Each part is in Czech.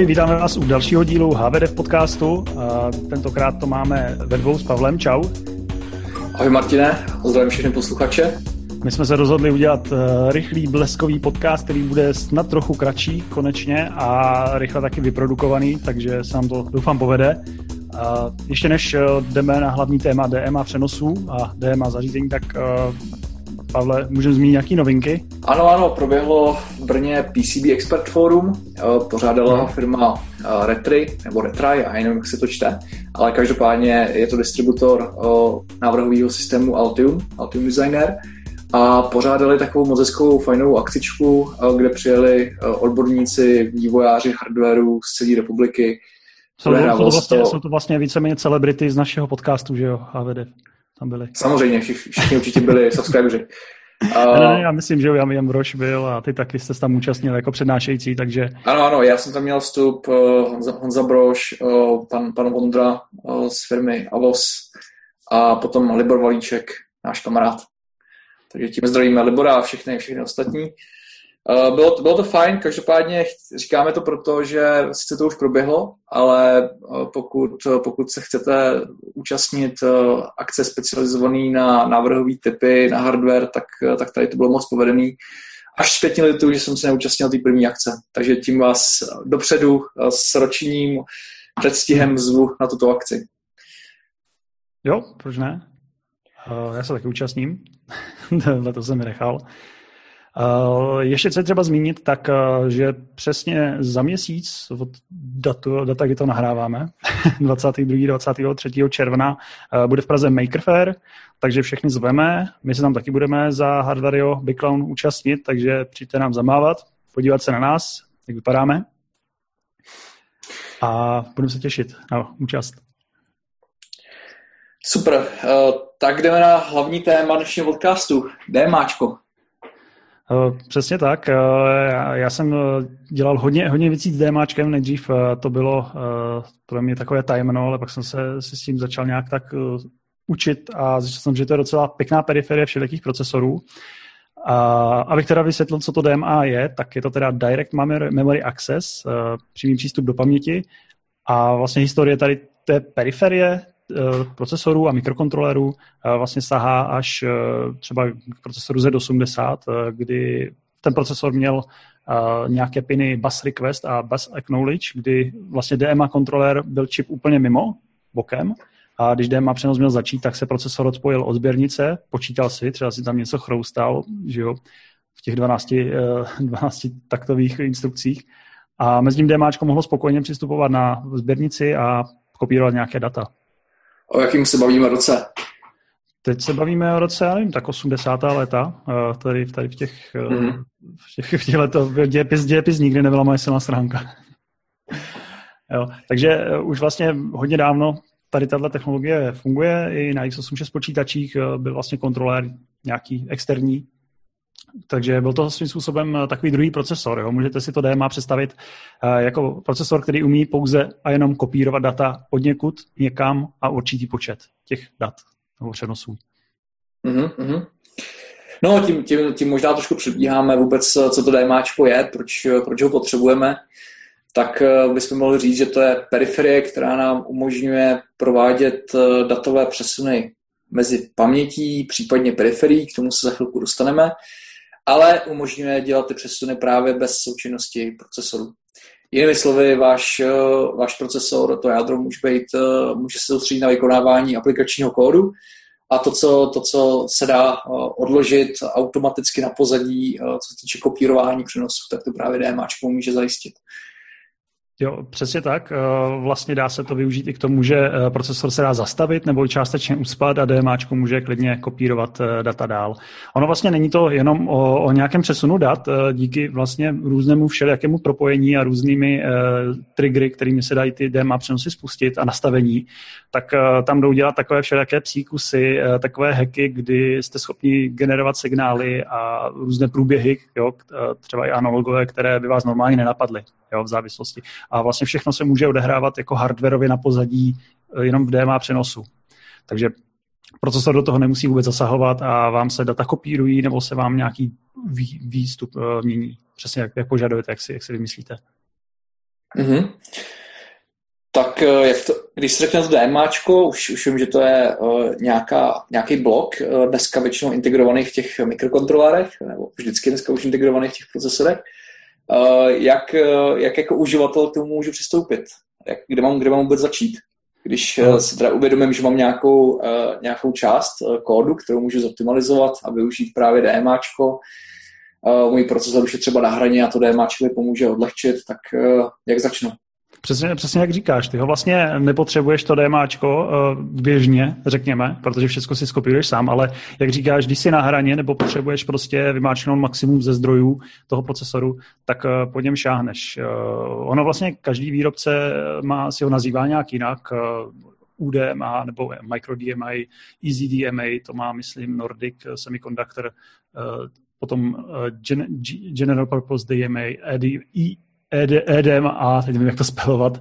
Ahoj, vítáme vás u dalšího dílu HVD podcastu. Tentokrát to máme ve dvou s Pavlem. Čau. Ahoj Martine, zdravím všechny posluchače. My jsme se rozhodli udělat eh, rychlý bleskový podcast, který bude snad trochu kratší konečně a rychle taky vyprodukovaný, takže se nám to doufám povede. Ještě než eh, jdeme na hlavní téma DMA přenosů a DMA zařízení, tak eh, Pavle, můžeme zmínit nějaké novinky? Ano, ano, proběhlo v Brně PCB Expert Forum, pořádala ho firma Retry, nebo Retry, já nevím, jak se to čte, ale každopádně je to distributor návrhového systému Altium, Altium Designer, a pořádali takovou moc hezkou, fajnou akcičku, kde přijeli odborníci, vývojáři hardwareu z celé republiky. Jsou to, jsou, to vlastně, jsou to vlastně víceméně celebrity z našeho podcastu, že jo, HVD tam byli. Samozřejmě, všichni, všichni určitě byli subscriberi. Uh, ne, ne, já myslím, že Jan, Jan Broš byl a ty taky jste tam účastnil jako přednášející, takže... Ano, ano, já jsem tam měl vstup, uh, Honza, Honza Broš, uh, pan, pan Vondra uh, z firmy Avos a potom Libor Valíček, náš kamarád. Takže tím zdravíme Libora a všechny, všechny ostatní. Uh, bylo, to, bylo to fajn, každopádně říkáme to proto, že sice to už proběhlo, ale uh, pokud, pokud se chcete účastnit uh, akce specializované na návrhové typy, na hardware, tak, tak tady to bylo moc povedený. Až zpětně litu, že jsem se neúčastnil té první akce. Takže tím vás dopředu s ročním předstihem zvu na tuto akci. Jo, proč ne? Já se taky účastním. to jsem mi nechal. Uh, ještě co je třeba zmínit, tak uh, že přesně za měsíc od datu, data, kdy to nahráváme, 22. 23. června, uh, bude v Praze Maker Fair, takže všechny zveme. My se tam taky budeme za Hardwario Big Clown účastnit, takže přijďte nám zamávat, podívat se na nás, jak vypadáme. A budeme se těšit na účast. Super, tak jdeme na hlavní téma dnešního podcastu, DMAčko. Eh, přesně tak. Eh, já jsem eh, dělal hodně, hodně věcí s DMAčkem. Nejdřív to bylo pro mě takové tajemno, ale pak jsem se, se s tím začal nějak tak učit a zjistil jsem, že to je docela pěkná periferie všelijakých procesorů. A abych teda vysvětlil, co to DMA je, tak je to teda Direct Memory Access, přímý přístup do paměti. A vlastně historie tady té periferie procesorů a mikrokontrolerů eh, vlastně sahá až eh, třeba k procesoru Z80, kdy ten procesor měl nějaké piny bus request a bus acknowledge, kdy vlastně DMA kontroler byl čip úplně mimo, bokem, a když DMA přenos měl začít, tak se procesor odpojil od sběrnice, počítal si, třeba si tam něco chroustal, že jo, v těch 12, 12 taktových instrukcích. A mezi tím DMAčko mohlo spokojně přistupovat na sběrnici a kopírovat nějaké data. O jakým se bavíme roce? Teď se bavíme o roce, já nevím, tak 80. léta, eh, tady, tady v těch, mm-hmm. v těch, v těch letech, dějepis, dějepis nikdy nebyla moje silná stránka. jo, takže eh, už vlastně hodně dávno tady tato technologie funguje, i na x86 počítačích byl vlastně kontrolér nějaký externí, takže byl to svým způsobem eh, takový druhý procesor. Jo. Můžete si to DMA představit uh, jako procesor, který umí pouze a jenom kopírovat data od někud, někam a určitý počet těch dat nebo přenosů. Mm-hmm. No, tím, tím, tím možná trošku předbíháme vůbec, eh, co to DMAčko je, proč, proč ho potřebujeme. Tak bychom mohli říct, že to je periferie, která nám umožňuje provádět datové přesuny mezi pamětí, případně periferií, k tomu se za chvilku dostaneme ale umožňuje dělat ty přesuny právě bez součinnosti procesoru. Jinými slovy, váš, eh, váš procesor, to jádro může, být, eh, může se soustředit na vykonávání aplikačního kódu a to, co, to, co se dá eh, odložit automaticky na pozadí, co se týče kopírování přenosu, tak to právě DMAčko může zajistit. Jo, přesně tak. Eh, vlastně dá se to využít i k tomu, že eh, procesor se dá zastavit nebo částečně uspat a DMAčko může klidně kopírovat eh, data dál. Ono vlastně není to jenom o, o nějakém přesunu dat, díky vlastně různému všelijakému propojení a různými triggery, kterými se dají ty DMA přenosy spustit a nastavení, tak tam jdou dělat takové všelijaké psíkusy, uh, takové hacky, kdy jste schopni generovat signály a různé průběhy, jo, třeba i analogové, které by vás normálně nenapadly jo, v závislosti. A vlastně všechno se může odehrávat jako hardwareově na pozadí eh, jenom v DMA přenosu. Takže procesor do toho nemusí vůbec zasahovat a vám se data kopírují nebo se vám nějaký výstup uh, mění. Přesně jak, jak požadujete, jak si, jak si vymyslíte. Mm-hmm. Tak eh, jak to, když se řekne to DMAčko, už, už vím, že to je uh, nějaká, nějaký blok, uh, dneska většinou integrovaný v těch mikrokontrolérech, nebo vždycky dneska už integrovaný v těch procesorech. Uh, jak, uh, jak jako uživatel k tomu můžu přistoupit? Jak, kde, mám, kde mám vůbec začít? Když uh, si teda uvědomím, že mám nějakou, nějakou část kódu, kterou můžu zoptimalizovat a využít právě DMAčko, můj procesor už je třeba na hraně a to DMAčko mi pomůže odlehčit, tak jak začnu? Přesně, přesně jak říkáš, ty ho vlastně nepotřebuješ to DMAčko uh, běžně, řekněme, protože všechno si skopíruješ sám, ale jak říkáš, když jsi na hraně nebo potřebuješ prostě vymáčknout maximum ze zdrojů toho procesoru, tak uh, po něm šáhneš. Uh, ono vlastně každý výrobce má, si ho nazývá nějak jinak, UDMA nebo MicroDMA, EasyDMA, to má, myslím, Nordic Semiconductor, potom Gen- General Purpose DMA, ED, EDMA, teď nevím, jak to spelovat,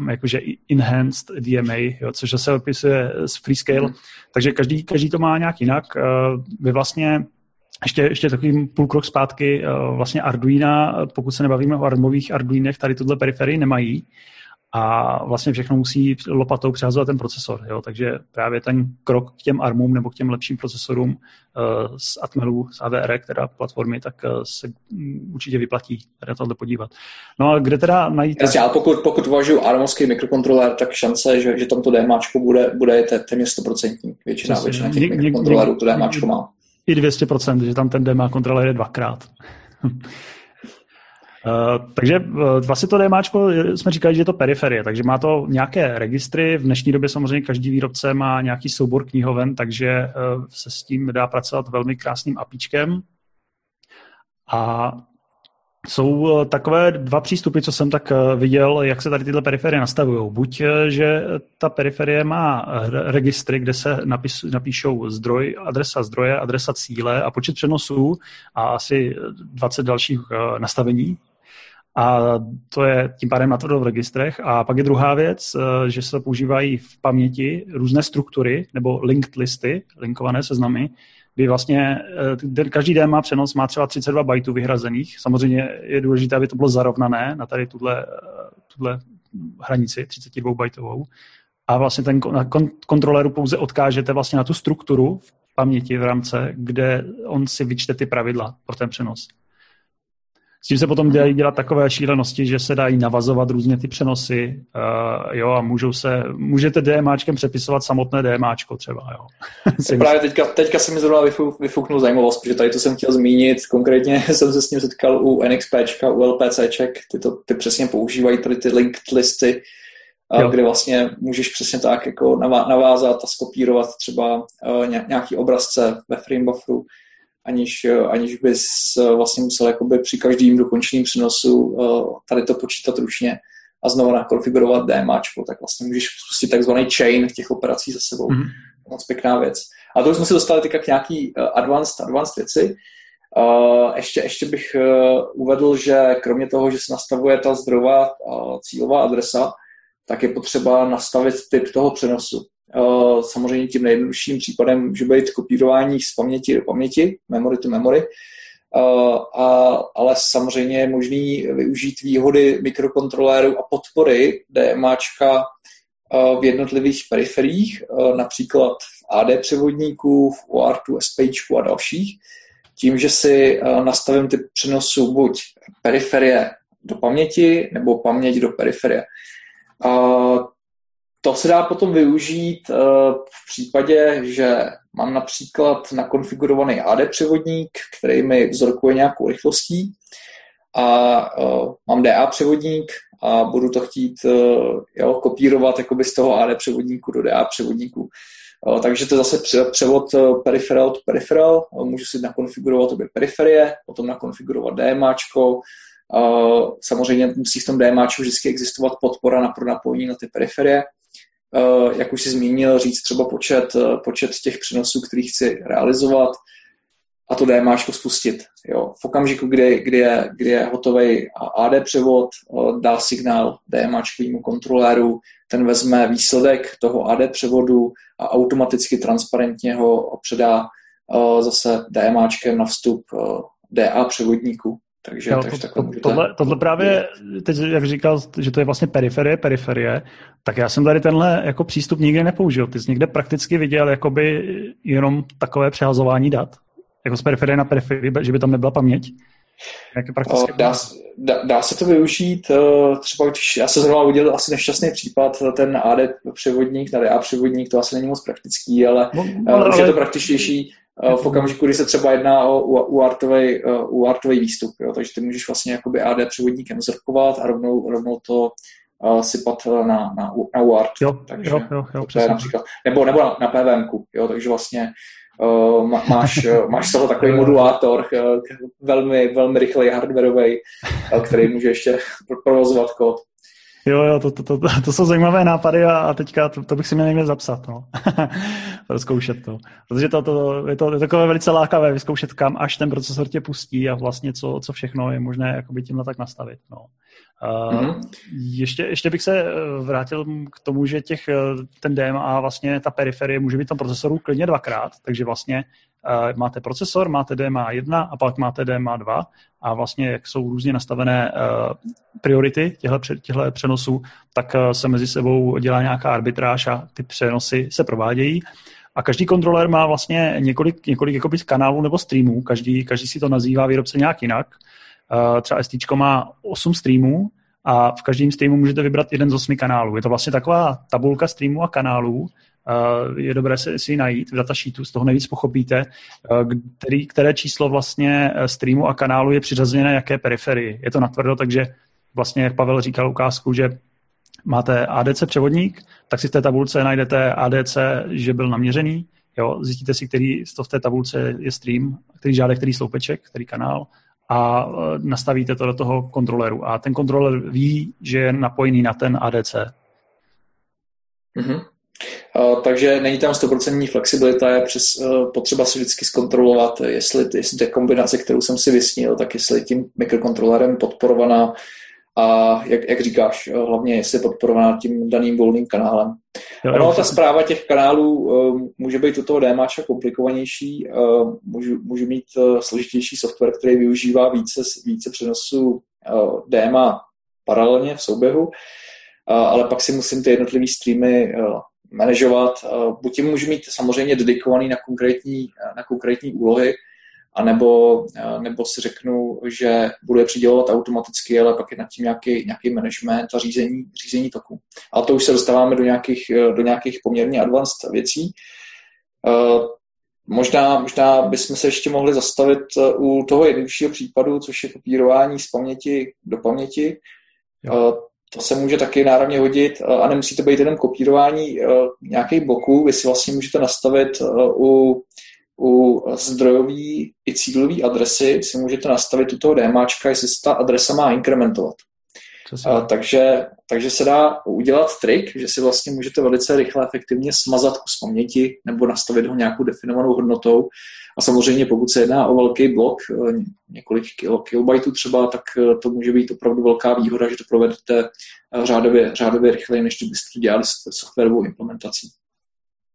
uh, jakože Enhanced DMA, jo, což se opisuje z Freescale, mm. takže každý, každý to má nějak jinak. Uh, vy vlastně ještě, ještě takový půl krok zpátky, uh, vlastně Arduino, pokud se nebavíme o armových Arduinech, tady tuhle periferii nemají a vlastně všechno musí lopatou přehazovat ten procesor. Jo? Takže právě ten krok k těm ARMům nebo k těm lepším procesorům uh, z Atmelu, z AVR, která platformy, tak uh, se um, určitě vyplatí na tohle podívat. No a kde teda najít... Jasně, ale pokud, pokud uvažuji armovský mikrokontroler, tak šance, že, že tam to DMAčko bude, bude téměř 100%. Většina, většina těch mikrokontrolerů to DMAčko má. I 200%, že tam ten DMA kontroler je dvakrát. Uh, takže uh, vlastně to DMAčko, jsme říkali, že je to periferie, takže má to nějaké registry. V dnešní době samozřejmě každý výrobce má nějaký soubor knihoven, takže uh, se s tím dá pracovat velmi krásným apíčkem. A jsou takové dva přístupy, co jsem tak viděl, jak se tady tyhle periferie nastavují. Buď, že ta periferie má registry, kde se napis, napíšou zdroj, adresa zdroje, adresa cíle a počet přenosů a asi 20 dalších nastavení a to je tím pádem natvrdo v registrech. A pak je druhá věc, eh, že se používají v paměti různé struktury nebo linked listy, linkované seznamy, kdy vlastně eh, každý DMA přenos má třeba 32 bajtů vyhrazených. Samozřejmě je důležité, aby to bylo zarovnané na tady tuhle, eh, tuhle hranici 32 bajtovou. A vlastně ten kontroleru pouze odkážete vlastně na tu strukturu v paměti v rámci, kde on si vyčte ty pravidla pro ten přenos. S tím se potom dají dělat takové šílenosti, že se dají navazovat různě ty přenosy, uh, jo, a můžou se, můžete DMAčkem přepisovat samotné DMAčko třeba, jo. Právě teďka, teďka se mi zrovna vyfuknul zajímavost, protože tady to jsem chtěl zmínit, konkrétně jsem se s ním setkal u NXPčka, u LPCček, ty, to, ty přesně používají tady ty linked listy, jo. kde vlastně můžeš přesně tak jako navázat a skopírovat třeba uh, nějaký obrazce ve framebufferu aniž, aniž bys eh, vlastně musel jakoby při každém dokončeném přenosu eh, tady to počítat ručně a znovu nakonfigurovat DMAčko, tak vlastně můžeš spustit takzvaný chain těch operací za sebou. Mm-hmm. Moc pěkná věc. A to už jsme se dostali teďka k nějaký uh, advanced, advanced věci. Uh, ještě, ještě bych uh, uvedl, že kromě toho, že se nastavuje ta zdrojová uh, cílová adresa, tak je potřeba nastavit typ toho přenosu. Eh, samozřejmě tím nejjednodušším případem může být kopírování z paměti do paměti, memory to memory, eh, a, ale samozřejmě je možný využít výhody mikrokontroléru a podpory DMAčka eh, v jednotlivých periferiích, například v AD převodníku, v OR2, SPčku a dalších, tím, že si nastavím ty přenosu buď periferie do paměti nebo paměť do periferie. To se dá potom využít eh, v případě, že mám například nakonfigurovaný AD převodník, který mi vzorkuje nějakou rychlostí a eh, mám DA převodník a budu to chtít eh, jo, kopírovat jakoby z toho AD převodníku do DA převodníku. Takže to je zase převod peripheral to peripheral. Můžu si nakonfigurovat obě periferie, potom nakonfigurovat DMAčko. Samozřejmě musí v tom DMAčku vždycky existovat podpora na napojení na ty periferie. Eh, jak už si zmínil, říct třeba počet, eh, počet těch přenosů, který chci realizovat a to DMAčko spustit. Jo. V okamžiku, kdy, kdy, je, kdy je hotový AD převod, eh, dá signál DMAčkovému kontroléru, ten vezme výsledek toho AD převodu a automaticky transparentně ho předá zase DMAčkem na vstup DA převodníku. Takže, jo, takže to, to, můžete... tohle, tohle právě, teď jak říkal, že to je vlastně periferie, periferie, tak já jsem tady tenhle jako přístup nikdy nepoužil. Ty jsi někde prakticky viděl jakoby jenom takové přehazování dat? Jako z periferie na periferii, že by tam nebyla paměť? Jak prakticky dá, dá, dá, se to využít, eh, třeba když já se zrovna udělal asi nešťastný případ, ten AD převodník, tady A převodník, to asi není moc praktický, ale, no, eh, ale už je to praktičtější eh, v okamžiku, kdy se třeba jedná o UARTový, UARTový výstup, jo? takže ty můžeš vlastně jakoby AD převodníkem zrkovat a rovnou, rovnou to uh, sypat na, na, na UART. Jo, takže jo, jo, jo, to je například, nebo, nebo na, na PVM, jo? takže vlastně Uh, máš, máš z toho takový modulátor, uh, velmi, velmi rychlej hardwareový, uh, který může ještě provozovat kód. Jo, jo, to, to, to, to jsou zajímavé nápady a, a teďka to, to bych si měl někde zapsat, no. Zkoušet to. Protože to, to, je to je takové velice lákavé vyzkoušet, kam až ten procesor tě pustí a vlastně co, co všechno je možné jakoby tímhle tak nastavit, no. Uh, mm-hmm. ještě, ještě bych se eh, vrátil k tomu, že těch, eh, ten DMA, vlastně ta periferie může být tam procesoru klidně dvakrát, takže vlastně máte procesor, máte DMA 1 a pak máte DMA 2 a vlastně jak jsou různě nastavené uh, priority těchto přenosů, tak uh, se mezi sebou dělá nějaká arbitráž a ty přenosy se provádějí. A každý kontroler má vlastně několik, několik jakoby kanálů nebo streamů, každý, každý si to nazývá výrobce nějak jinak. Uh, třeba ST má 8 streamů a v každém streamu můžete vybrat jeden z osmi kanálů. Je to vlastně taková tabulka streamů a kanálů, je dobré si, ji najít v datasheetu, z toho nejvíc pochopíte, uh, který, které číslo vlastně streamu a kanálu je přiřazené jaké periferii. Je to natvrdo, takže vlastně, jak Pavel říkal ukázku, že máte ADC převodník, tak si v té tabulce najdete ADC, že byl naměřený, jo, zjistíte si, který to v té tabulce je stream, který žádá který sloupeček, který kanál a nastavíte to do toho kontroleru. A ten kontroler ví, že je napojený na ten ADC. Mm-hmm. Takže není tam 100% flexibilita, je přes, uh, potřeba si vždycky zkontrolovat, jestli, jestli ta kombinace, kterou jsem si vysnil, tak jestli tím mikrokontrolerem podporovaná a jak, jak říkáš, hlavně jestli je podporovaná tím daným volným kanálem. Ono, ta zpráva těch kanálů uh, může být u toho DMAča komplikovanější, můžu, můžu mít složitější software, který využívá více, více přenosů DMA paralelně v souběhu, ale pak si musím ty jednotlivé streamy manažovat. Uh, buď tím můžu mít samozřejmě dedikovaný na konkrétní, na konkrétní úlohy, a nebo, nebo si řeknu, že budu je přidělovat automaticky, ale pak je nad tím nějaký, nějaký management a řízení, řízení toku. A to už se dostáváme do nějakých, do nějakých poměrně advanced věcí. Možná, možná bychom se ještě mohli zastavit u toho jednoduššího případu, což je kopírování z paměti do paměti. Jo. To se může taky náravně hodit a nemusí to být jenom kopírování nějakých bloků. Vy si vlastně můžete nastavit u u zdrojové i cílové adresy si můžete nastavit u toho DMAčka, jestli se ta adresa má inkrementovat. A, takže, takže se dá udělat trik, že si vlastně můžete velice rychle efektivně smazat kus paměti nebo nastavit ho nějakou definovanou hodnotou. A samozřejmě pokud se jedná o velký blok, eh, několik kilobajtů třeba, tak eh, to může být opravdu velká výhoda, že to provedete eh, řádově, řádově rychleji, než kdybyste to dělali s softwarovou implementací.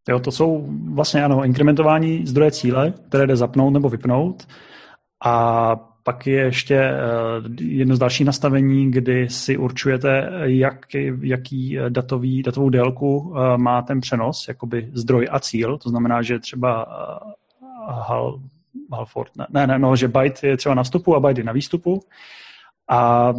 Jo, to jsou vlastně ano, inkrementování zdroje cíle, které jde zapnout nebo vypnout. A pak je ještě eh, jedno z dalších nastavení, kdy si určujete, jak, jaký datový, datovou délku eh, má ten přenos, jakoby zdroj a cíl. To znamená, že třeba eh, hal, Halford, ne, ne, no, že byte je třeba na vstupu a byte je na výstupu. A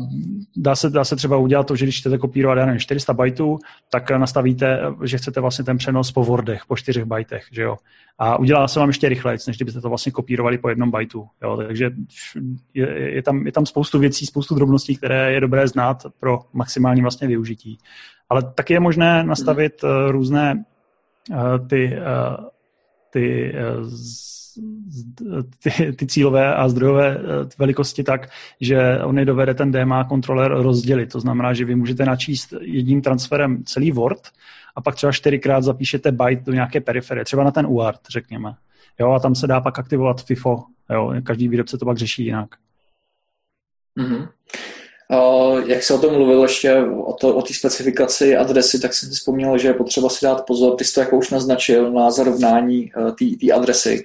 dá se, dá se třeba udělat to, že když chcete kopírovat nevím, 400 bajtů, tak nastavíte, že chcete vlastně ten přenos po Wordech, po 4 bajtech, že jo. A udělá se vám ještě rychleji, než kdybyste to vlastně kopírovali po jednom bajtu. Jo. Takže je, je, tam, je tam spoustu věcí, spoustu drobností, které je dobré znát pro maximální vlastně využití. Ale taky je možné nastavit mm. různé uh, ty, uh, ty uh, ty, ty cílové a zdrojové eh, velikosti tak, že on dovede ten DMA kontroler rozdělit. To znamená, že vy můžete načíst jedním transferem celý Word a pak třeba čtyřikrát zapíšete byte do nějaké periferie, třeba na ten UART, řekněme. Jo, a tam se dá pak aktivovat FIFO. Jo, každý výrobce to pak řeší jinak. Mm-hmm. Jak se o tom mluvil ještě o, to, o té specifikaci adresy, tak jsem si vzpomněl, že je potřeba si dát pozor, ty jsi to jako už naznačil, na zarovnání uh, té adresy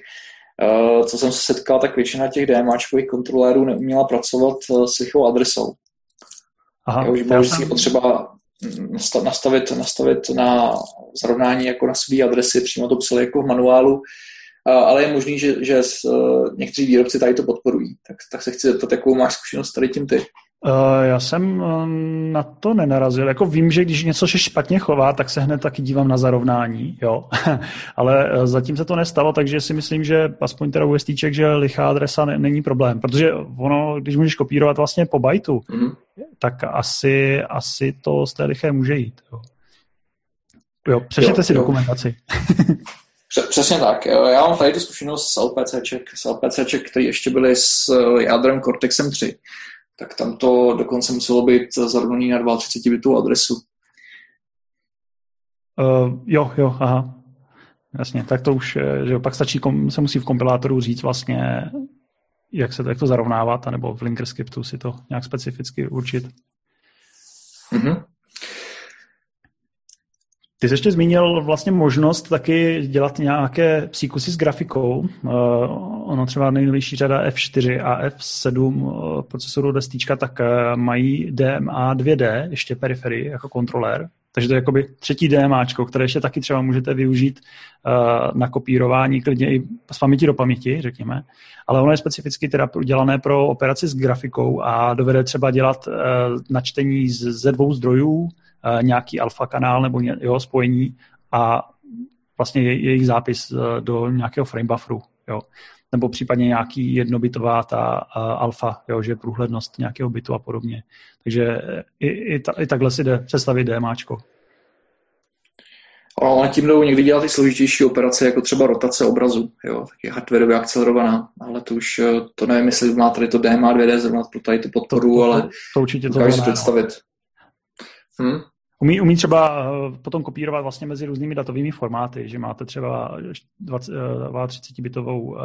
Uh, co jsem se setkal, tak většina těch DMAčkových kontrolérů neuměla pracovat s lichou adresou. Aha, už bylo jsem... potřeba nastavit, nastavit na zrovnání jako na své adresy, přímo to psali jako v manuálu, ale je možný, že, že někteří výrobci tady to podporují. Tak, tak se chci zeptat, jakou máš zkušenost tady tím ty? Uh, já jsem uh, na to nenarazil. Jako vím, že když něco se špatně chová, tak se hned taky dívám na zarovnání, jo. Ale uh, zatím se to nestalo, takže si myslím, že aspoň teda u STček, že lichá adresa ne- není problém. Protože ono, když můžeš kopírovat vlastně po bajtu, mm-hmm. tak asi, asi to z té liché může jít. Jo, jo přečtěte si jo. dokumentaci. Přesně tak. Já mám tady tu zkušenost s LPCček, s LPCček, které ještě byly s jádrem Cortexem 3 tak tam to dokonce muselo být zarovnaný na 32 bitovou adresu. Uh, jo, jo, aha. Jasně, tak to už, eh, že pak stačí, kom, se musí v kompilátoru říct vlastně, jak se to, jak to zarovnávat, anebo v linker scriptu si to nějak specificky určit. Mm-hmm. Ty jsi ještě zmínil vlastně možnost taky dělat nějaké psíkusy s grafikou. Uh, ono třeba nejnovější řada F4 a F7 uh, procesoru destíčka tak uh, mají DMA 2D, ještě periferii jako kontrolér. Takže to je jakoby třetí DMAčko, které ještě taky třeba můžete využít uh, na kopírování klidně i z paměti do paměti, řekněme. Ale ono je specificky teda udělané pro operaci s grafikou a dovede třeba dělat uh, načtení ze dvou zdrojů, Eh, nějaký alfa kanál nebo jeho spojení a vlastně jejich zápis eh, do nějakého frame bufferu, jo. Nebo případně nějaký jednobitová ta uh, alfa, jo, že průhlednost nějakého bytu a podobně. Takže i, i, ta, i takhle si jde představit DMAčko. Ale tím jdou někdy dělat i složitější operace, jako třeba rotace obrazu, jo, tak je hardwareově akcelerovaná, ale to už, to nevím, jestli má tady to DMA 2D zrovna pro tady tu podporu, to, to, ale to určitě to si no. představit. Hmm? Umí, umí třeba eh, potom kopírovat vlastně mezi různými datovými formáty, že máte třeba 32-bitovou eh,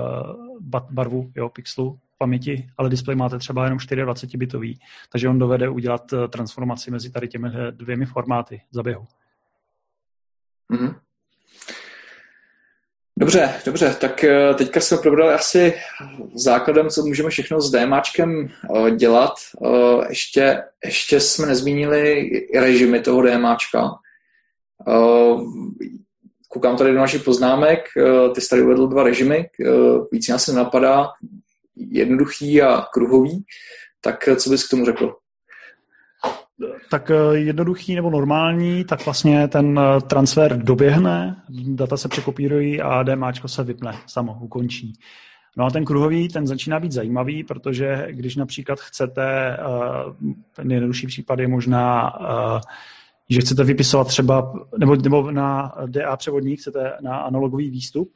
eh, barvu jo, pixelu v paměti, ale displej máte třeba jenom 24-bitový, takže on dovede udělat transformaci mezi tady těmi dvěmi formáty za běhu. Mm-hmm. Dobře, dobře, tak eh, teďka jsme probrali asi základem, co můžeme všechno s DMAčkem eh, dělat. Eh, ještě, ještě jsme nezmínili režimy toho DMAčka. Koukám tady do našich poznámek, ty jsi tady uvedl dva režimy, víc nás se napadá, jednoduchý a kruhový. Tak co bys k tomu řekl? Tak eh, jednoduchý nebo normální, tak vlastně ten eh, transfer doběhne, data se překopírují a DMAčko se vypne, samo ukončí. No a ten kruhový, ten začíná být zajímavý, protože když například chcete, uh, nejjednodušší případ je možná, že chcete vypisovat třeba, nebo, nebo na DA převodník chcete na analogový výstup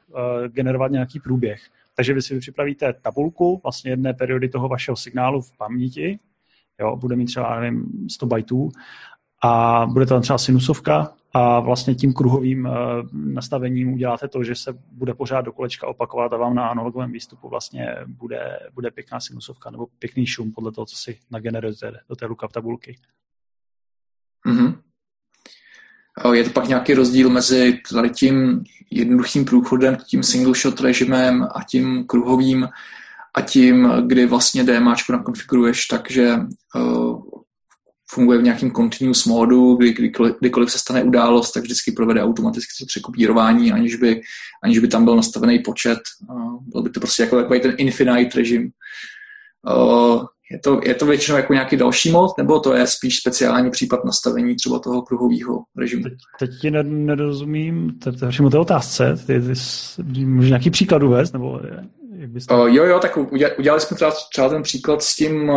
generovat nějaký průběh. Takže vy si připravíte tabulku vlastně jedné periody toho vašeho signálu v paměti, jo, bude mít třeba, nevím, 100 bajtů a bude tam třeba sinusovka a vlastně tím kruhovým uh, nastavením uděláte to, že se bude pořád do kolečka opakovat a vám na analogovém výstupu vlastně bude, bude pěkná sinusovka nebo pěkný šum podle toho, co si nagenerujete do té lookup tabulky. Mm-hmm. Je to pak nějaký rozdíl mezi tady tím jednoduchým průchodem, tím single shot režimem a tím kruhovým a tím, kdy vlastně DMAčko nakonfiguruješ tak, že uh, funguje v nějakém continuous módu, kdy, kdykoliv, kdykoliv se stane událost, tak vždycky provede automaticky to překopírování, aniž by, aniž by tam byl nastavený počet. Uh, byl by to prostě jako takový ten infinite režim. Uh, je to, je to většinou jako nějaký další mod, nebo to je spíš speciální případ nastavení třeba toho kruhového režimu? Teď, teď ti nerozumím, to je otázce, ty, ty, ty, můžeš nějaký příklad uvést, nebo jak byste... Uh, jo, jo, tak udělali jsme třeba, třeba ten příklad s tím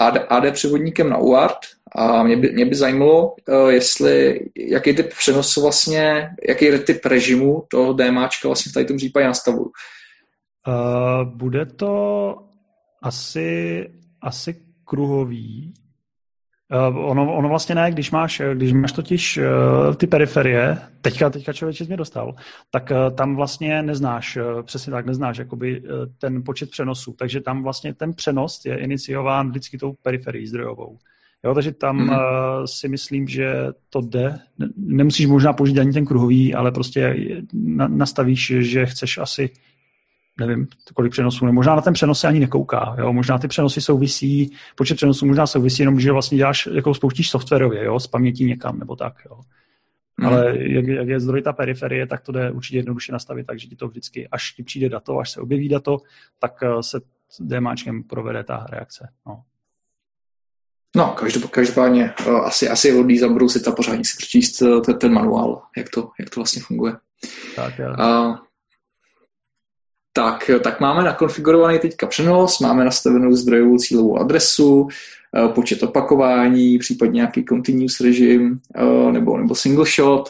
AD, AD převodníkem na UART a mě by, mě by zajímalo, uh, jestli, jaký typ přenosu vlastně, jaký typ režimu toho DMAčka vlastně v tady tom případě nastavuju. Uh, bude to asi, asi kruhový, Uh, ono, ono vlastně ne, když máš, když máš totiž uh, ty periferie, teďka, teďka člověk mě dostal, tak uh, tam vlastně neznáš, uh, přesně tak neznáš jakoby, ten počet přenosů, takže tam vlastně ten přenos je iniciován vždycky tou periferií zdrojovou. Jo, takže tam mm-hmm. si myslím, že to jde. Nemusíš možná použít ani ten kruhový, ale prostě na, nastavíš, že chceš asi nevím, kolik přenosů, nebo možná na ten přenos se ani nekouká, jo? možná ty přenosy souvisí, počet přenosů možná souvisí jenom, že vlastně děláš, jako spouštíš softwarově, jo, s pamětí někam, nebo tak, jo. Hmm. Ale jak, jak je zdroj ta periferie, tak to jde určitě jednoduše nastavit, takže ti to vždycky, až ti přijde dato, až se objeví dato, tak eh, se DMAčkem provede ta reakce. No. No, každopádně uh, asi, asi je hodný zabrousit a pořádně si přečíst uh, ten, ten manuál, jak to, jak to vlastně funguje. Tak, já. Uh, tak, tak máme nakonfigurovaný teďka přenos, máme nastavenou zdrojovou cílovou adresu, počet opakování, případně nějaký continuous režim nebo, nebo single shot.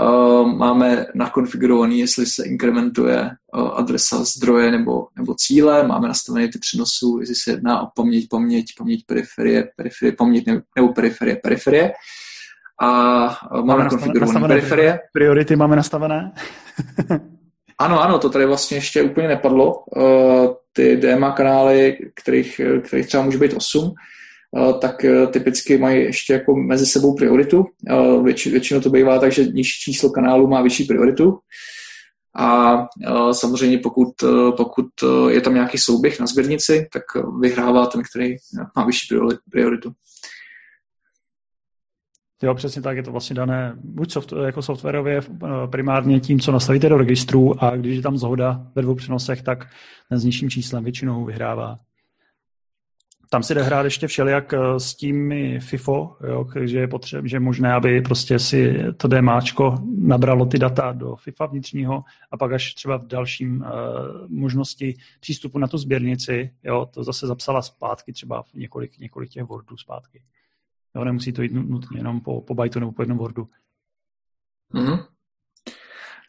Uh, máme nakonfigurovaný, jestli se inkrementuje adresa zdroje nebo, nebo cíle, máme nastavené ty přenosů, jestli se jedná o paměť, paměť, paměť periferie, periferie, paměť nebo periferie, periferie. A máme, máme nakonfigurované periferie. Priority máme nastavené. ano, ano, to tady vlastně ještě úplně nepadlo. Ty DMA kanály, kterých, kterých třeba může být 8, Eh, tak eh, typicky mají ještě jako mezi sebou prioritu. Eh, větši, většinou to bývá tak, že nižší číslo kanálu má vyšší prioritu. A samozřejmě pokud, pokud je tam nějaký souběh na sběrnici, tak vyhrává ten, který má vyšší prioritu. Jo, přesně tak, je to vlastně dané buď soft, jako softwarově primárně tím, co nastavíte do registru a když je tam zhoda ve dvou přenosech, tak ten s nižším číslem většinou vyhrává. Tam si jde hrát ještě všelijak eh, s tím FIFO, jo, že je potřeba, že je možné, aby prostě si to DMAčko nabralo ty data do FIFA vnitřního a pak až třeba v dalším uh, možnosti přístupu na tu sběrnici, jo, to zase zapsala zpátky třeba v několik, několik těch Wordů zpátky. Jo, nemusí to jít nutně jenom po, po bytu nebo po jednom Wordu. Mm-hmm.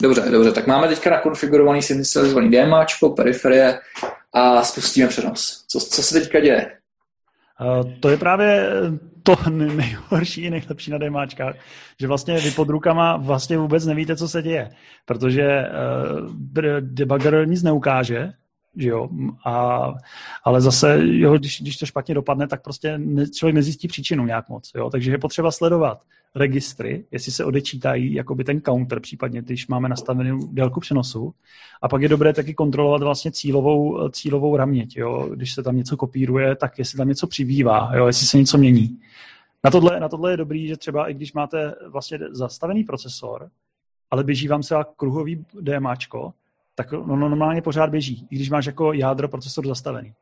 Dobře, dobře, tak máme teďka nakonfigurovaný synthesizovaný DMAčko, periferie a spustíme přenos. Co, co se teďka děje? To je právě to nejhorší, nejlepší na demáčkách, že vlastně vy pod rukama vlastně vůbec nevíte, co se děje, protože uh, debugger nic neukáže, že jo, a, ale zase, jo, když, když to špatně dopadne, tak prostě ne, člověk nezjistí příčinu nějak moc, jo, takže je potřeba sledovat registry, jestli se odečítají jakoby ten counter, případně když máme nastavenou délku přenosu. A pak je dobré taky kontrolovat vlastně cílovou, cílovou raměť. Jo? Když se tam něco kopíruje, tak jestli tam něco přibývá, jo? jestli se něco mění. Na tohle, na tohle je dobrý, že třeba i když máte vlastně zastavený procesor, ale běží vám se kruhový DMAčko, tak ono normálně pořád běží, i když máš jako jádro procesor zastavený.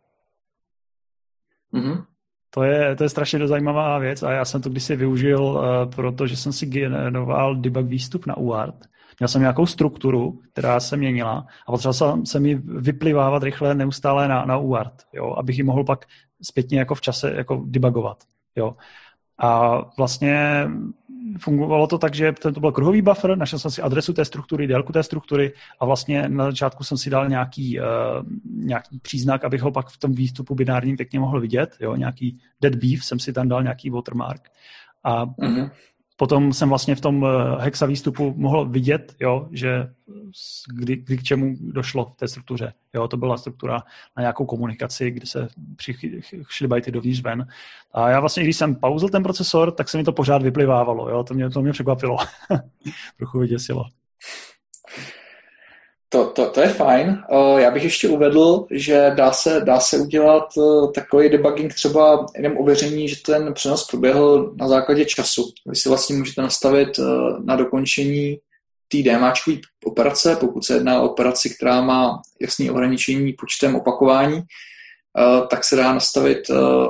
Mm-hmm. To je, to je strašně zajímavá věc a já jsem to kdysi využil, uh, protože jsem si generoval debug výstup na UART. Měl jsem nějakou strukturu, která se měnila a potřeboval jsem ji vyplivávat rychle neustále na, na UART, jo, abych ji mohl pak zpětně jako v čase jako debugovat. Jo. A vlastně fungovalo to tak, že to byl kruhový buffer, našel jsem si adresu té struktury, délku té struktury a vlastně na začátku jsem si dal nějaký, uh, nějaký příznak, abych ho pak v tom výstupu binárním pěkně mohl vidět, jo, nějaký dead beef jsem si tam dal nějaký watermark. A mm-hmm potom jsem vlastně v tom eh, hexa výstupu mohl vidět, jo, že kdy, kdy k čemu došlo v té struktuře. Jo, to byla struktura na nějakou komunikaci, kde se šly bajty dovnitř ven. A já vlastně, když jsem pauzil ten procesor, tak se mi to pořád vyplivávalo. Jo, to mě, to mě překvapilo. Trochu vyděsilo. To, to, to je fajn. Já bych ještě uvedl, že dá se, dá se udělat e, takový debugging třeba jenom ověření, že ten přenos proběhl na základě času. Vy si vlastně můžete nastavit e, na dokončení té DMAčkové operace, pokud se jedná o operaci, která má jasné ohraničení počtem opakování, e, tak se dá nastavit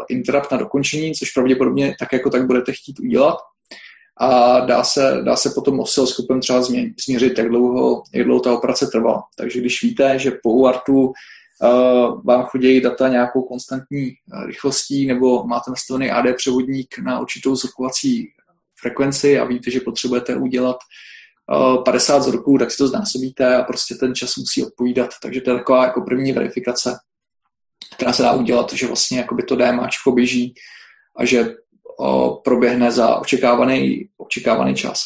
interrupt na dokončení, což pravděpodobně tak jako tak budete chtít udělat a dá se, dá se potom osciloscopem třeba změřit, jak dlouho, jak dlouho ta operace trvala. Takže když víte, že po UARTu uh, vám chodí data nějakou konstantní uh, rychlostí nebo máte nastavený AD převodník na určitou zrkovací frekvenci a víte, že potřebujete udělat uh, 50 vzorků, tak si to znásobíte a prostě ten čas musí odpovídat. Takže to je taková jako první verifikace, která se dá udělat, že vlastně to DMAčko běží a že proběhne za očekávaný, očekávaný čas.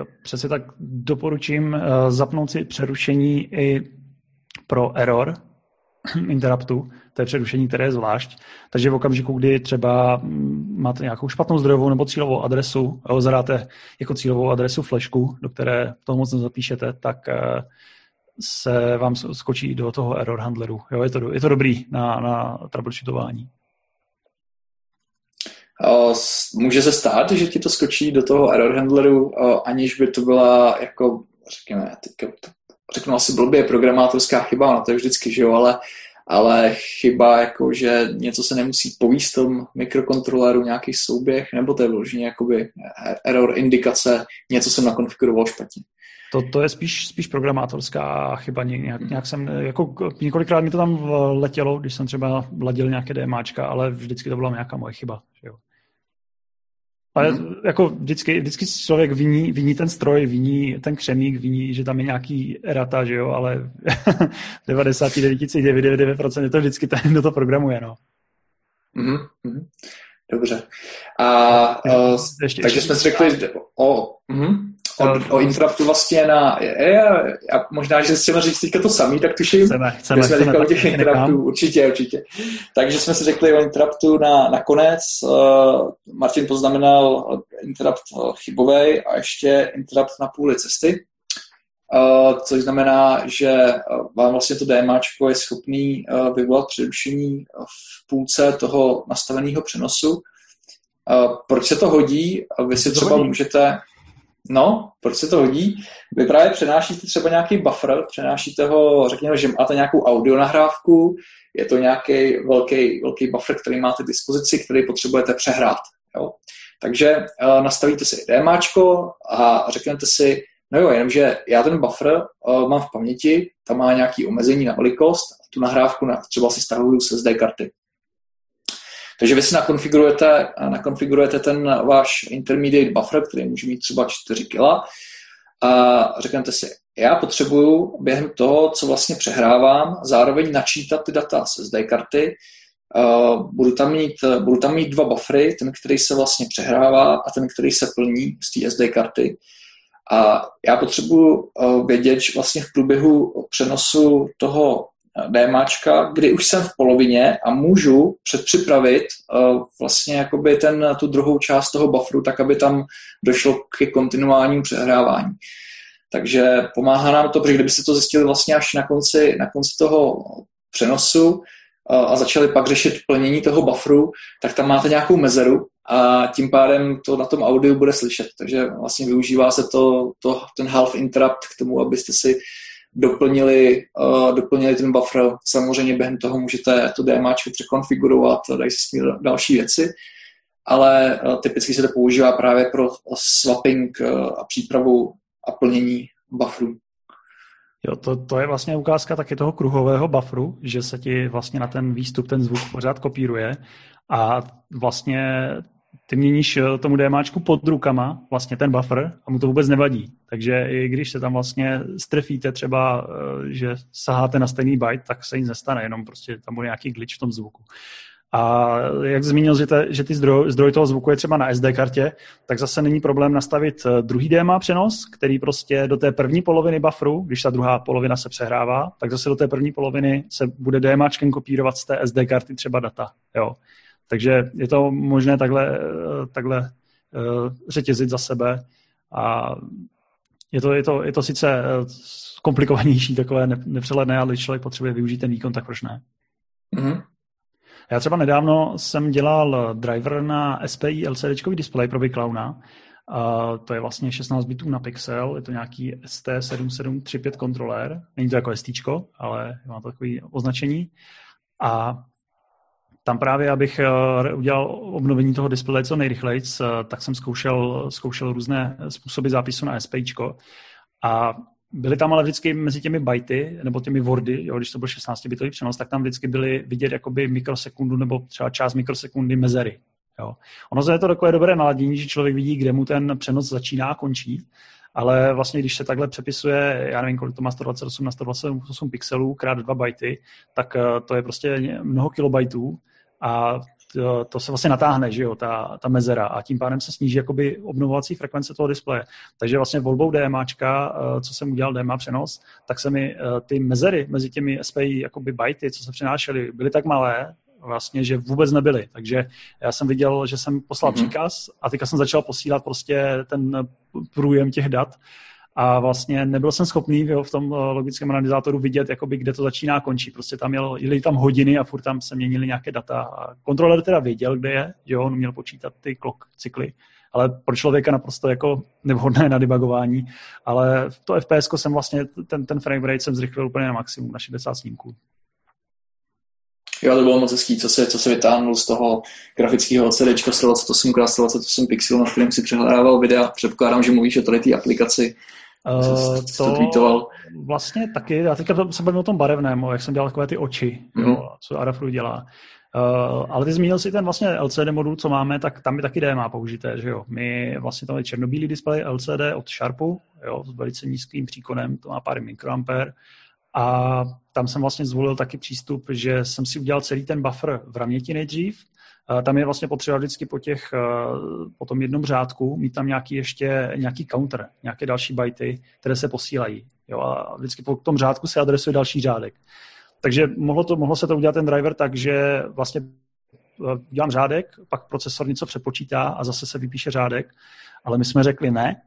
Jo, přesně tak doporučím uh, zapnout si přerušení i pro error interruptu, to je přerušení, které je zvlášť. Takže v okamžiku, kdy třeba mm, máte nějakou špatnou zdrojovou nebo cílovou adresu, zadáte jako cílovou adresu flešku, do které toho moc nezapíšete, tak se vám skočí do toho error handleru. Jo, je to, je to dobrý na, na troubleshootování. Může se stát, že ti to skočí do toho error handleru, aniž by to byla jako, řekněme, teďka řeknu asi blbě, programátorská chyba, no to je vždycky, že jo, ale, ale chyba, jako že něco se nemusí povíst tom mikrokontroleru, nějaký souběh, nebo to je vloženě jakoby error indikace, něco jsem nakonfiguroval špatně. To, to je spíš, spíš programátorská chyba. Nějak, nějak jsem, jako několikrát mi to tam letělo, když jsem třeba ladil nějaké DMAčka, ale vždycky to byla nějaká moje chyba. Že jo. Ale mm. jako vždycky, vždycky člověk viní, viní ten stroj, viní ten křemík, viní, že tam je nějaký erata, že jo, ale 99,99% je to vždycky ten, kdo to programuje, no. Mm-hmm. Dobře. A, uh, ještě, takže ještě, jsme si řekli o, uh, o, o interruptu vlastně na, je, je, a možná, že chceme říct teďka to samý, tak tuším, chceme, chceme, jsme chceme, o těch interruptů, určitě, určitě. Takže jsme si řekli o interruptu na, na konec, uh, Martin poznamenal interrupt chybovej a ještě interrupt na půli cesty. Uh, což znamená, že vám vlastně to DMAčko je schopný uh, vyvolat přerušení v půlce toho nastaveného přenosu. Uh, proč se to hodí? Vy si třeba můžete, No, proč se to hodí? Vy právě přenášíte třeba nějaký buffer, přenášíte ho, řekněme, že máte nějakou audio nahrávku, je to nějaký velký, velký buffer, který máte k dispozici, který potřebujete přehrát. Jo? Takže uh, nastavíte si DMAčko a řeknete si, no jo, jenomže já ten buffer uh, mám v paměti, tam má nějaký omezení na velikost, tu nahrávku na, třeba si stahuju se SD karty. Takže vy si nakonfigurujete, nakonfigurujete ten váš intermediate buffer, který může mít třeba 4 kg a řeknete si, já potřebuju během toho, co vlastně přehrávám, zároveň načítat ty data z SD karty, Uh, budu, tam mít, budu tam mít dva buffery, ten, který se vlastně přehrává a ten, který se plní z té SD karty. A já potřebuji uh, vědět, že vlastně v průběhu přenosu toho DMAčka, kdy už jsem v polovině a můžu předpřipravit uh, vlastně jakoby ten, tu druhou část toho bufferu, tak aby tam došlo k kontinuálnímu přehrávání. Takže pomáhá nám to, protože kdybyste to zjistili vlastně až na konci, na konci toho přenosu uh, a začali pak řešit plnění toho bufferu, tak tam máte nějakou mezeru a tím pádem to na tom audiu bude slyšet. Takže vlastně využívá se to, to ten half interrupt k tomu, abyste si doplnili, uh, doplnili ten buffer. Samozřejmě během toho můžete to DMAčko překonfigurovat, dají se s tím další věci, ale uh, typicky se to používá právě pro swapping uh, a přípravu a plnění bufferu. Jo, to, to je vlastně ukázka taky toho kruhového bufferu, že se ti vlastně na ten výstup ten zvuk pořád kopíruje a vlastně ty měníš eh, tomu DMAčku pod rukama vlastně ten buffer a mu to vůbec nevadí. Takže i když se tam vlastně strefíte třeba, eh, že saháte na stejný byte, tak se nic nestane, jenom prostě tam bude nějaký glitch v tom zvuku. A jak zmínil, že, te, že ty zdroj, zdroj toho zvuku je třeba na SD kartě, tak zase není problém nastavit eh, druhý DMA přenos, který prostě do té první poloviny bufferu, když ta druhá polovina se přehrává, tak zase do té první poloviny se bude DMAčkem kopírovat z té SD karty třeba data. Jo. Takže je to možné takhle, takhle eh, řetězit za sebe a je to, je to, je to sice eh, komplikovanější, takové nepřeledné, ale když člověk potřebuje využít ten výkon, tak proč ne? Mm-hmm. Já třeba nedávno jsem dělal driver na SPI LCD display pro Clowna. A to je vlastně 16 bitů na pixel, je to nějaký ST7735 kontroler. Není to jako ST, ale má to takové označení. A tam právě, abych eh, udělal obnovení toho displeje co nejrychleji, eh, tak jsem zkoušel, zkoušel různé způsoby zápisu na SPIčko a byly tam ale vždycky mezi těmi byty, nebo těmi wordy, jo, když to byl 16-bitový přenos, tak tam vždycky byly vidět jakoby mikrosekundu nebo třeba část mikrosekundy mezery. Jo. Ono je to takové dobré naladění, že člověk vidí, kde mu ten přenos začíná a končí, ale vlastně když se takhle přepisuje, já nevím, kolik to má 128 na 128 pixelů krát 2 byty, tak eh, to je prostě mnoho kilobajtů a to, to se vlastně natáhne, že jo, ta, ta mezera a tím pádem se sníží jakoby obnovovací frekvence toho displeje. Takže vlastně volbou DMAčka, eh, co jsem udělal DMA přenos, tak se mi eh, ty mezery mezi těmi SPI jakoby byty, co se přenášely, byly tak malé, vlastně, že vůbec nebyly. Takže já jsem viděl, že jsem poslal mm-hmm. příkaz a teďka jsem začal posílat prostě ten průjem těch dat a vlastně nebyl jsem schopný v tom logickém analyzátoru vidět, jakoby, kde to začíná a končí. Prostě tam jel, jeli tam hodiny a furt tam se měnily nějaké data. A kontroler teda věděl, kde je, jo, on měl počítat ty klok cykly, ale pro člověka naprosto jako nevhodné na debugování. Ale to FPS jsem vlastně, ten, ten frame rate jsem zrychlil úplně na maximum, na 60 snímků. Jo, to bylo moc hezký, co se, co se vytáhnul z toho grafického LCD 128 x 128 pixelů, na kterém si přehrával videa. Předpokládám, že mluvíš o tady té aplikaci. Uh, to, to tweetoval. vlastně taky, já teďka se bavím o tom barevném, jak jsem dělal takové ty oči, mm. jo, mhm. co Arafru dělá. Uh, ale ty zmínil si ten vlastně LCD modul, co máme, tak tam je taky DMA použité, že jo. My vlastně tam je černobílý displej LCD od Sharpu, jo, s velice nízkým příkonem, to má pár mikroampér. A tam jsem vlastně zvolil taky přístup, že jsem si udělal celý ten buffer v raměti nejdřív. Tam je vlastně potřeba vždycky po, těch, eh, po tom jednom řádku mít tam nějaký ještě nějaký counter, nějaké další byty, které se posílají. Jo, a vždycky po tom řádku se adresuje další řádek. Takže mohlo, to, mohlo se to udělat ten driver tak, že vlastně eh, dělám řádek, pak procesor něco přepočítá a zase se vypíše řádek, ale my jsme řekli ne,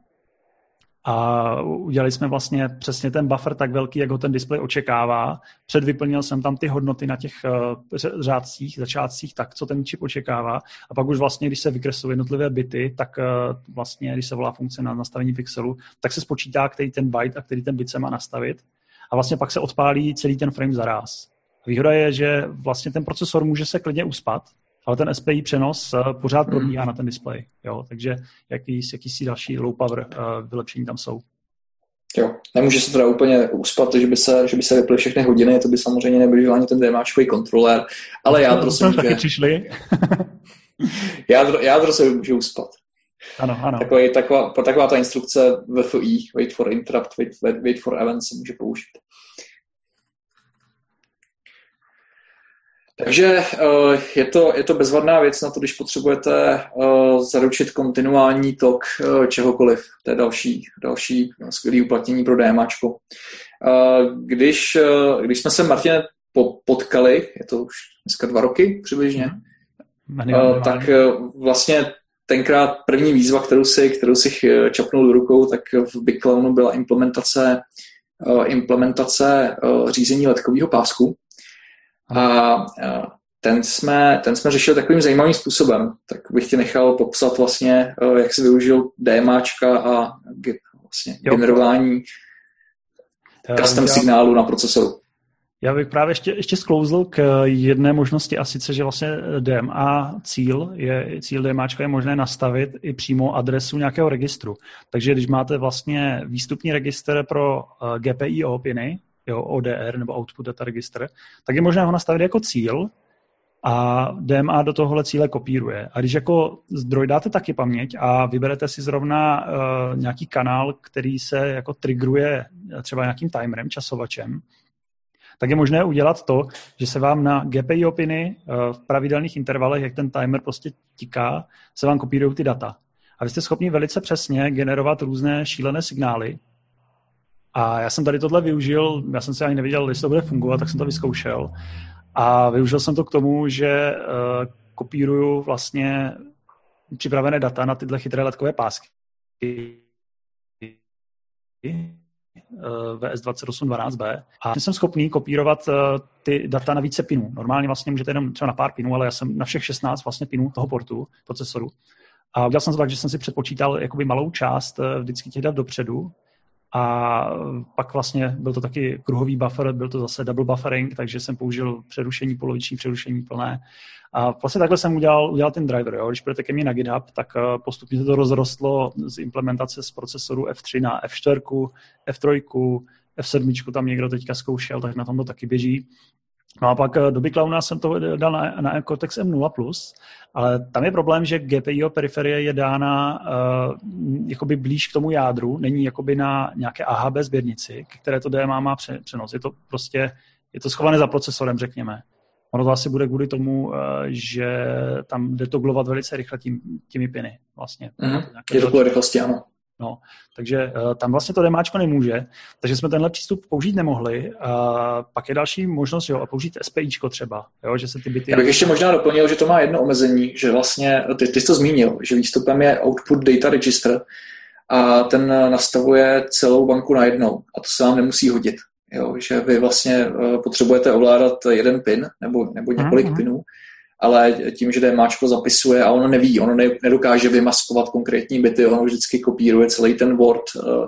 a udělali jsme vlastně přesně ten buffer tak velký, jak ho ten displej očekává. Předvyplnil jsem tam ty hodnoty na těch uh, řádcích, začátcích, tak, co ten čip očekává. A pak už vlastně, když se vykreslují jednotlivé bity, tak uh, vlastně, když se volá funkce na nastavení pixelu, tak se spočítá, který ten byte a který ten bit se má nastavit. A vlastně pak se odpálí celý ten frame zaráz. Výhoda je, že vlastně ten procesor může se klidně uspat, ale ten SPI přenos uh, pořád hmm. probíhá na ten displej. Jo? Takže jaký, jakýsi další low power uh, vylepšení tam jsou. Jo, nemůže se teda úplně uspat, že by se, že by se vyply všechny hodiny, to by samozřejmě nebyl ani ten DMAčkový kontroler, ale jádro se může... přišli. jádro, jádro se může uspat. Ano, ano. Takový, taková, taková ta instrukce VFI, wait for interrupt, wait, wait for event se může použít. Takže eh, je to, je to bezvadná věc na to, když potřebujete eh, zaručit kontinuální tok eh, čehokoliv. To je další, další skvělé uplatnění pro DMAčko. Když, když jsme se, Martine, potkali, je to už dneska dva roky přibližně, mm. tak vlastně tenkrát první výzva, kterou si, kterou si čapnul do rukou, tak v Big Clownu byla implementace, implementace řízení letkového pásku. A ten jsme, ten jsme řešili takovým zajímavým způsobem. Tak bych ti nechal popsat vlastně, e, jak si využil DMAčka a vlastně jo. generování custom já, signálu na procesoru. Já bych právě ještě, ještě sklouzl k jedné možnosti a sice, že vlastně DMA cíl, je, cíl DMAčka je možné nastavit i přímo adresu nějakého registru. Takže když máte vlastně výstupní registr pro e, GPIO piny, jo, ODR nebo Output Data Register, tak je možné ho nastavit jako cíl a DMA do tohohle cíle kopíruje. A když jako zdroj dáte taky paměť a vyberete si zrovna uh, nějaký kanál, který se jako triggeruje třeba nějakým timerem, časovačem, tak je možné udělat to, že se vám na GPI opiny uh, v pravidelných intervalech, jak ten timer prostě tiká, se vám kopírují ty data. A vy jste schopni velice přesně generovat různé šílené signály, a já jsem tady tohle využil, já jsem si ani nevěděl, jestli to bude fungovat, tak jsem to vyzkoušel. A využil jsem to k tomu, že uh, kopíruju vlastně připravené data na tyhle chytré letkové pásky. VS2812B a jsem schopný kopírovat uh, ty data na více pinů. Normálně vlastně můžete jenom třeba na pár pinů, ale já jsem na všech 16 vlastně pinů toho portu, procesoru. A udělal jsem to tak, že jsem si předpočítal jakoby malou část vždycky těch dat dopředu a pak vlastně byl to taky kruhový buffer, byl to zase double buffering, takže jsem použil přerušení, poloviční přerušení plné. A vlastně takhle jsem udělal, udělal ten driver. Jo. Když budete ke mně na GitHub, tak eh, postupně se to rozrostlo z implementace z procesoru F3 na F4, F3, F7 tam někdo teďka zkoušel, tak na tom to taky běží. No a pak eh, do Clowna jsem to dal na, na Cortex M0+, ale tam je problém, že GPIO periferie je dána uh, jakoby blíž k tomu jádru, není jakoby na nějaké AHB sběrnici, které to DMA má přenos. Je to prostě, je to schované za procesorem, řekněme. Ono to asi bude kvůli tomu, uh, že tam jde to glovat velice rychle tím, těmi piny vlastně. Mm-hmm. Je to kvůli rychlosti, ano. No, takže uh, tam vlastně to demáčko nemůže, takže jsme tenhle přístup použít nemohli. Uh, pak je další možnost, jo, použít SPIčko třeba, jo, že se ty byty... Já bych ještě možná doplnil, že to má jedno omezení, že vlastně, ty, ty jsi to zmínil, že výstupem je Output Data Register a ten nastavuje celou banku najednou a to se vám nemusí hodit. Jo, že vy vlastně potřebujete ovládat jeden pin nebo, nebo několik mm-hmm. pinů ale tím, že DMAčko zapisuje a ono neví, ono ne, nedokáže vymaskovat konkrétní byty, ono vždycky kopíruje celý ten Word, eh,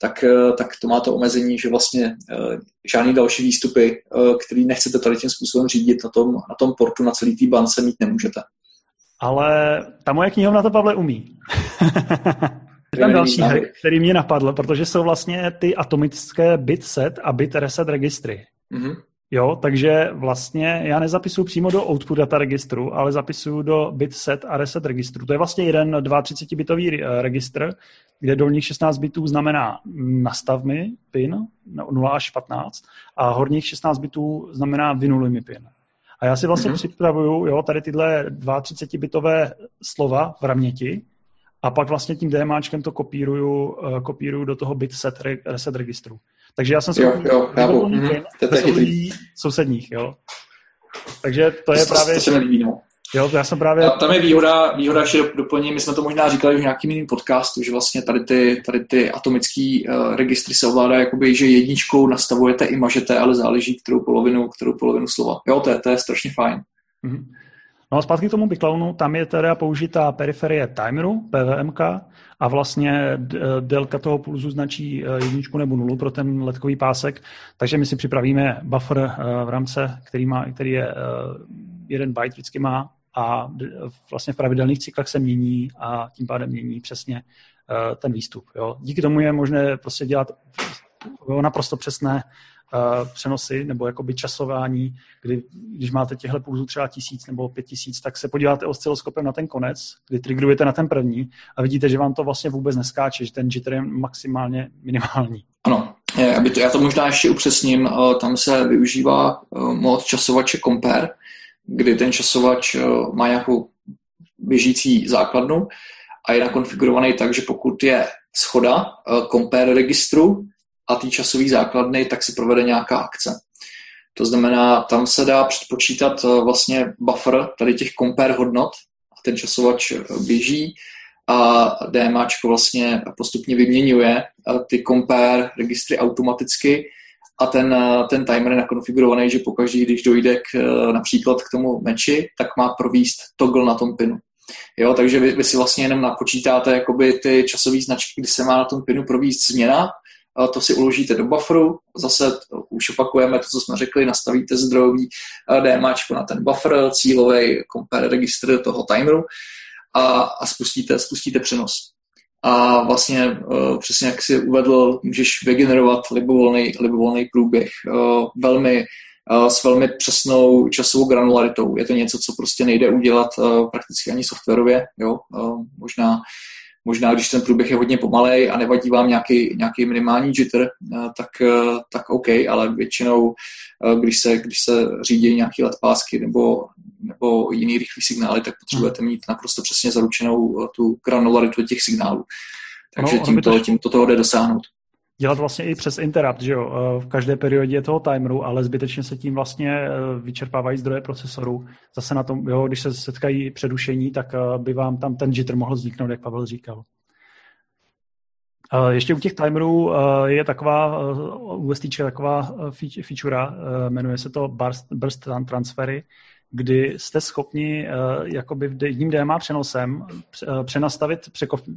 tak, eh, tak to má to omezení, že vlastně eh, žádný další výstupy, který nechcete tady tím způsobem řídit na tom, na tom portu, na celý té bance mít nemůžete. Ale ta moje knihovna to, Pavle, umí. Je tam další hack, který mě napadl, protože jsou vlastně ty atomické bit set a bit reset registry. Mm-hmm. Jo, takže vlastně já nezapisuju přímo do output data registru, ale zapisuju do bit set a reset registru. To je vlastně jeden 32-bitový eh, registr, kde dolních 16 bitů znamená nastav mi pin 0 až 15 a horních 16 bitů znamená vynuluj mi pin. A já si vlastně mm-hmm. připravuju jo, tady tyhle 32-bitové slova v raměti a pak vlastně tím DMAčkem to kopíruju, uh, kopíruju do toho bit set re, reset registru. Takže já jsem schopný jo, jo, mm, bez sousedních, jo. Takže to je to, právě... To se mi líbí, no. Jo, já jsem právě... A tam je výhoda, výhoda, že doplním, my jsme to možná říkali v nějakým jiným podcastu, že vlastně tady ty, tady ty atomické uh, registry se ovládají, jakoby, že jedničkou nastavujete i mažete, ale záleží, kterou polovinu, kterou polovinu slova. Jo, to je, to je strašně fajn. Mm-hmm. No a zpátky k tomu Biclownu, tam je teda použitá periferie timeru, PVMK, a vlastně délka toho pulzu značí eh, jedničku nebo nulu pro ten letkový pásek, takže my si připravíme buffer eh, v rámci, který, má, který je eh, jeden byte vždycky má a vlastně v pravidelných cyklech se mění a tím pádem mění přesně ten výstup. Jo. Díky tomu je možné prostě dělat naprosto přesné uh, přenosy nebo jakoby časování, kdy když máte těchto pulzů třeba tisíc nebo pět tisíc, tak se podíváte osciloskopem na ten konec, kdy triggerujete na ten první a vidíte, že vám to vlastně vůbec neskáče, že ten jitter je maximálně minimální. Ano, já, to, já to možná ještě upřesním, uh, tam se využívá uh, mod časovače Compare, kdy ten časovač má nějakou běžící základnu a je nakonfigurovaný tak, že pokud je schoda compare registru, a té časové základny, tak se provede nějaká akce. To znamená, tam se dá předpočítat eh, vlastně buffer tady těch compare hodnot a ten časovač eh, běží a DMAčko vlastně postupně vyměňuje eh, ty compare registry automaticky a ten, ten timer je nakonfigurovaný, že pokaždý, když dojde k, například k tomu meči, tak má províst toggle na tom pinu. Jo, takže vy, vy si vlastně jenom napočítáte jakoby ty časové značky, kdy se má na tom pinu províst změna to si uložíte do bufferu, zase už opakujeme to, co jsme řekli, nastavíte zdrojový DMAčko na ten buffer, cílový compare registr toho timeru a, a spustíte, spustíte přenos. A vlastně uh, přesně jak si uvedl, můžeš vygenerovat libovolný, libovolný průběh uh, velmi s velmi přesnou časovou granularitou. Je to něco, co prostě nejde udělat prakticky ani softwarově. Jo? Možná Možná, když ten průběh je hodně pomalej a nevadí vám nějaký, nějaký minimální jitter, eh, tak, eh, tak OK, ale většinou, eh, když se, když se řídí nějaké letpásky nebo, nebo jiný rychlý signály, tak potřebujete mít naprosto přesně zaručenou tu granularitu těch signálů. Takže no, tímto, tímto toho jde dosáhnout dělat vlastně i přes interrupt, že jo, eh, v každé periodě toho timeru, ale zbytečně se tím vlastně eh, vyčerpávají zdroje procesoru. Zase na tom, jo, když se setkají předušení, tak eh, by vám tam ten jitter mohl vzniknout, jak Pavel říkal. Ještě u těch timerů je taková UST taková feature, jmenuje se to burst, burst transfery, kdy jste schopni uh, jakoby jedním DMA přenosem uh, přenastavit,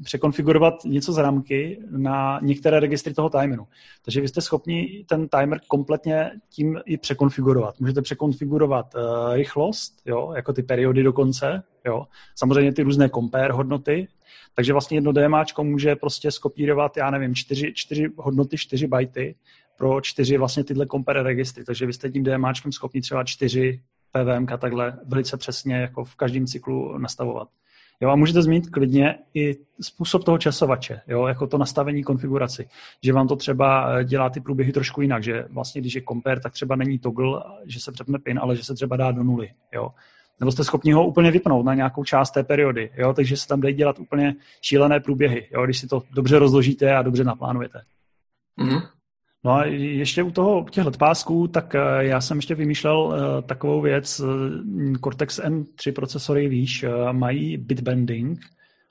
překonfigurovat něco z rámky na některé registry toho timeru. Takže vy jste schopni ten timer kompletně tím i překonfigurovat. Můžete překonfigurovat uh, rychlost, jo, jako ty periody dokonce, jo. samozřejmě ty různé compare hodnoty, takže vlastně jedno DMAčko může prostě skopírovat, já nevím, čtyři, čtyři hodnoty, čtyři bajty pro čtyři vlastně tyhle compare registry. Takže vy jste tím DMAčkem schopni třeba čtyři PVM takhle velice přesně jako v každém cyklu nastavovat. Jo, a můžete zmínit klidně i způsob toho časovače, jo, jako to nastavení konfiguraci, že vám to třeba eh, dělá ty průběhy trošku jinak, že vlastně když je compare, tak třeba není toggle, že se přepne pin, ale že se třeba dá do nuly, jo. Nebo jste schopni ho úplně vypnout na nějakou část té periody, jo, takže se tam dají dělat úplně šílené průběhy, jo, když si to dobře rozložíte a dobře naplánujete. Mm-hmm. No a ještě u toho těch letpásků, tak eh, já jsem ještě vymýšlel uh, takovou věc. Eh, Cortex M3 procesory, víš, mají bitbending,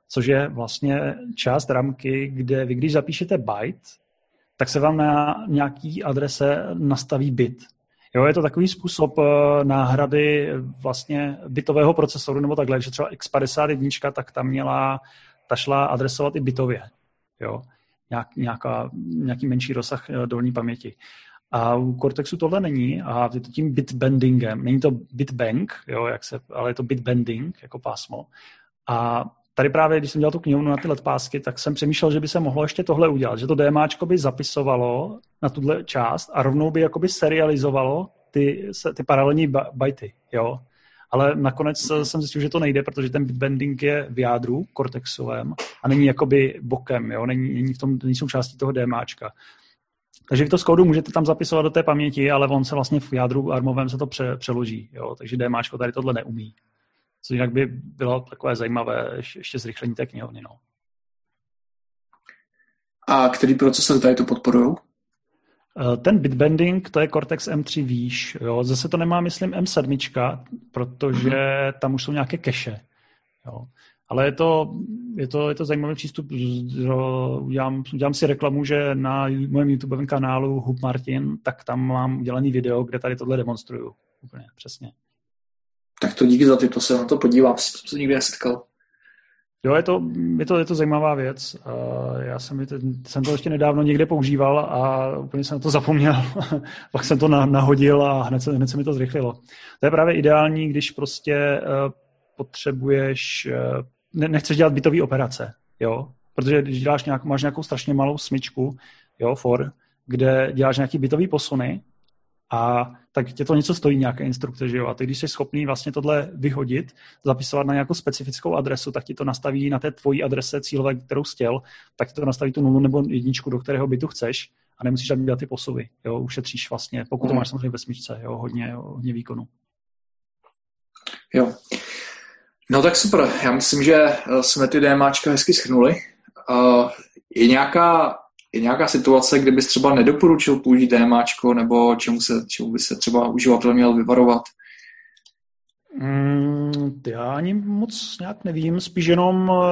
což je vlastně část ramky, kde vy, když zapíšete byte, tak se vám na nějaký adrese nastaví bit. Jo, je to takový způsob eh, náhrady vlastně bitového procesoru, nebo takhle, že třeba x51, tak tam měla, ta šla adresovat i bitově. Jo, nějak, nějaká, nějaký menší rozsah eh, dolní paměti. A u Cortexu tohle není a je to tím bitbendingem. Není to bitbank, jo, jak se, ale je to bitbending jako pásmo. A tady právě, když jsem dělal tu knihu na ty letpásky, tak jsem přemýšlel, že by se mohlo ještě tohle udělat, že to DMAčko by zapisovalo na tuhle část a rovnou by jakoby serializovalo ty, ty paralelní byty, jo. Ale nakonec jsem zjistil, že to nejde, protože ten bitbending je v jádru kortexovém a není jakoby bokem, jo, není, není v tom, není součástí toho DMAčka. Takže vy to z kódu můžete tam zapisovat do té paměti, ale on se vlastně v jádru armovém se to pře, přeloží. Jo? Takže DMAčko tady tohle neumí. Co jinak by bylo takové zajímavé ještě zrychlení té knihovny. No. A který procesor tady to podporují? Eh, ten bitbending, to je Cortex M3 výš. Jo. Zase to nemá, myslím, M7, protože mm-hmm. tam už jsou nějaké keše. Jo. Ale je to, je to, je to zajímavý přístup. Udělám, udělám si reklamu, že na mém YouTube kanálu Hub Martin, tak tam mám udělaný video, kde tady tohle demonstruju. Úplně přesně. Tak to díky za ty, to se na to podívám, jsem to nikdy nesetkal. Jo, je to, je to, je to zajímavá věc. Já jsem, jsem to ještě nedávno někde používal a úplně jsem na to zapomněl. Pak jsem to nahodil a hned se, hned se mi to zrychlilo. To je právě ideální, když prostě eh, potřebuješ eh, ne, nechceš dělat bytové operace, jo? Protože když děláš nějak, máš nějakou strašně malou smyčku, jo, for, kde děláš nějaký bytový posuny, a tak tě to něco stojí, nějaké instrukce, že jo? A ty, když jsi schopný vlastně tohle vyhodit, zapisovat na nějakou specifickou adresu, tak ti to nastaví na té tvojí adrese cílové, kterou chtěl, tak ti to nastaví tu nulu nebo jedničku, do kterého bytu chceš a nemusíš tam dělat ty posuvy. Jo? Ušetříš vlastně, pokud to mhm. máš samozřejmě ve smyčce, jo? Hodně, hodně výkonu. Jo. No tak super. Já myslím, že eh, jsme ty DMAčka hezky schrnuli. Je nějaká, je nějaká situace, kde bys třeba nedoporučil použít DMAčko, nebo čemu, se, čemu by se třeba uživatel měl vyvarovat? Mm, já ani moc nějak nevím, spíš jenom uh,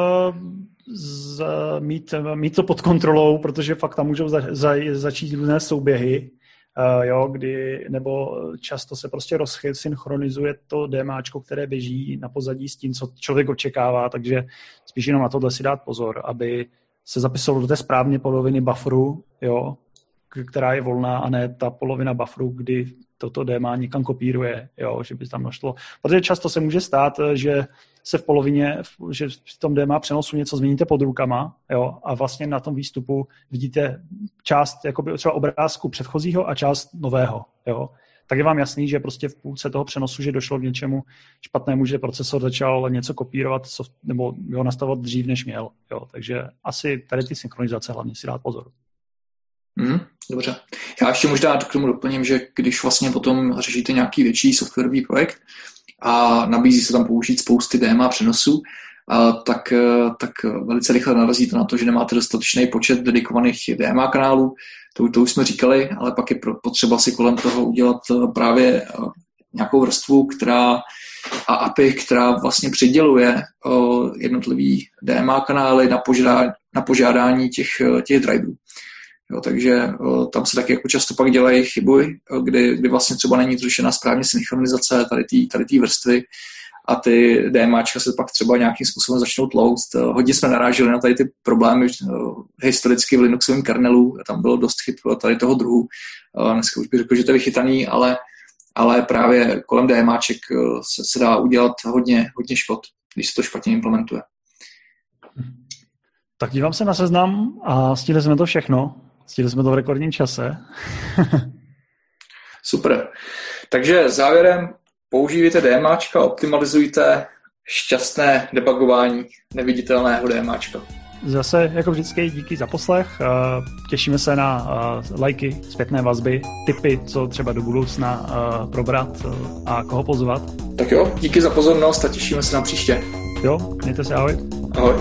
z, mít, mít to pod kontrolou, protože fakt tam můžou za, za, začít různé souběhy Uh, jo, kdy, nebo často se prostě rozchyt, synchronizuje to DMAčko, které běží na pozadí s tím, co člověk očekává, takže spíš jenom na tohle si dát pozor, aby se zapisovalo do té správně poloviny bufferu, jo, která je volná a ne ta polovina bufferu, kdy toto DMA někam kopíruje, jo, že by tam došlo. Protože často se může stát, že se v polovině, že v tom DMA přenosu něco změníte pod rukama jo, a vlastně na tom výstupu vidíte část jakoby třeba obrázku předchozího a část nového. Jo. Tak je vám jasný, že prostě v půlce toho přenosu, že došlo k něčemu špatnému, že procesor začal něco kopírovat soft, nebo ho nastavovat dřív, než měl. Jo. Takže asi tady ty synchronizace hlavně si dát pozor. Mm, dobře. Já ještě možná k tomu doplním, že když vlastně potom řešíte nějaký větší softwarový projekt a nabízí se tam použít spousty DMA přenosů, tak, tak velice rychle narazíte na to, že nemáte dostatečný počet dedikovaných DMA kanálů. To, to už jsme říkali, ale pak je potřeba si kolem toho udělat právě nějakou vrstvu, která a API, která vlastně přiděluje jednotlivý DMA kanály na, požádání, na požádání těch, těch driverů. Jo, takže tam se taky jako často pak dělají chyby, kdy, kdy vlastně třeba není zrušena správně synchronizace tady té tady vrstvy a ty DMAčka se pak třeba nějakým způsobem začnou tlouct. Hodně jsme naráželi na tady ty problémy historicky v Linuxovém kernelu, tam bylo dost chyb tady toho druhu. Dneska už bych řekl, že to je vychytaný, ale, ale právě kolem DMAček se, se dá udělat hodně, hodně škod, když se to špatně implementuje. Tak dívám se na seznam a stihli jsme to všechno. Stihli jsme to v rekordním čase. Super. Takže závěrem používejte DMAčka, optimalizujte šťastné debugování neviditelného DMAčka. Zase, jako vždycky, díky za poslech. Těšíme se na lajky, zpětné vazby, tipy, co třeba do budoucna probrat a koho pozvat. Tak jo, díky za pozornost a těšíme se na příště. Jo, mějte se, ahoj. Ahoj.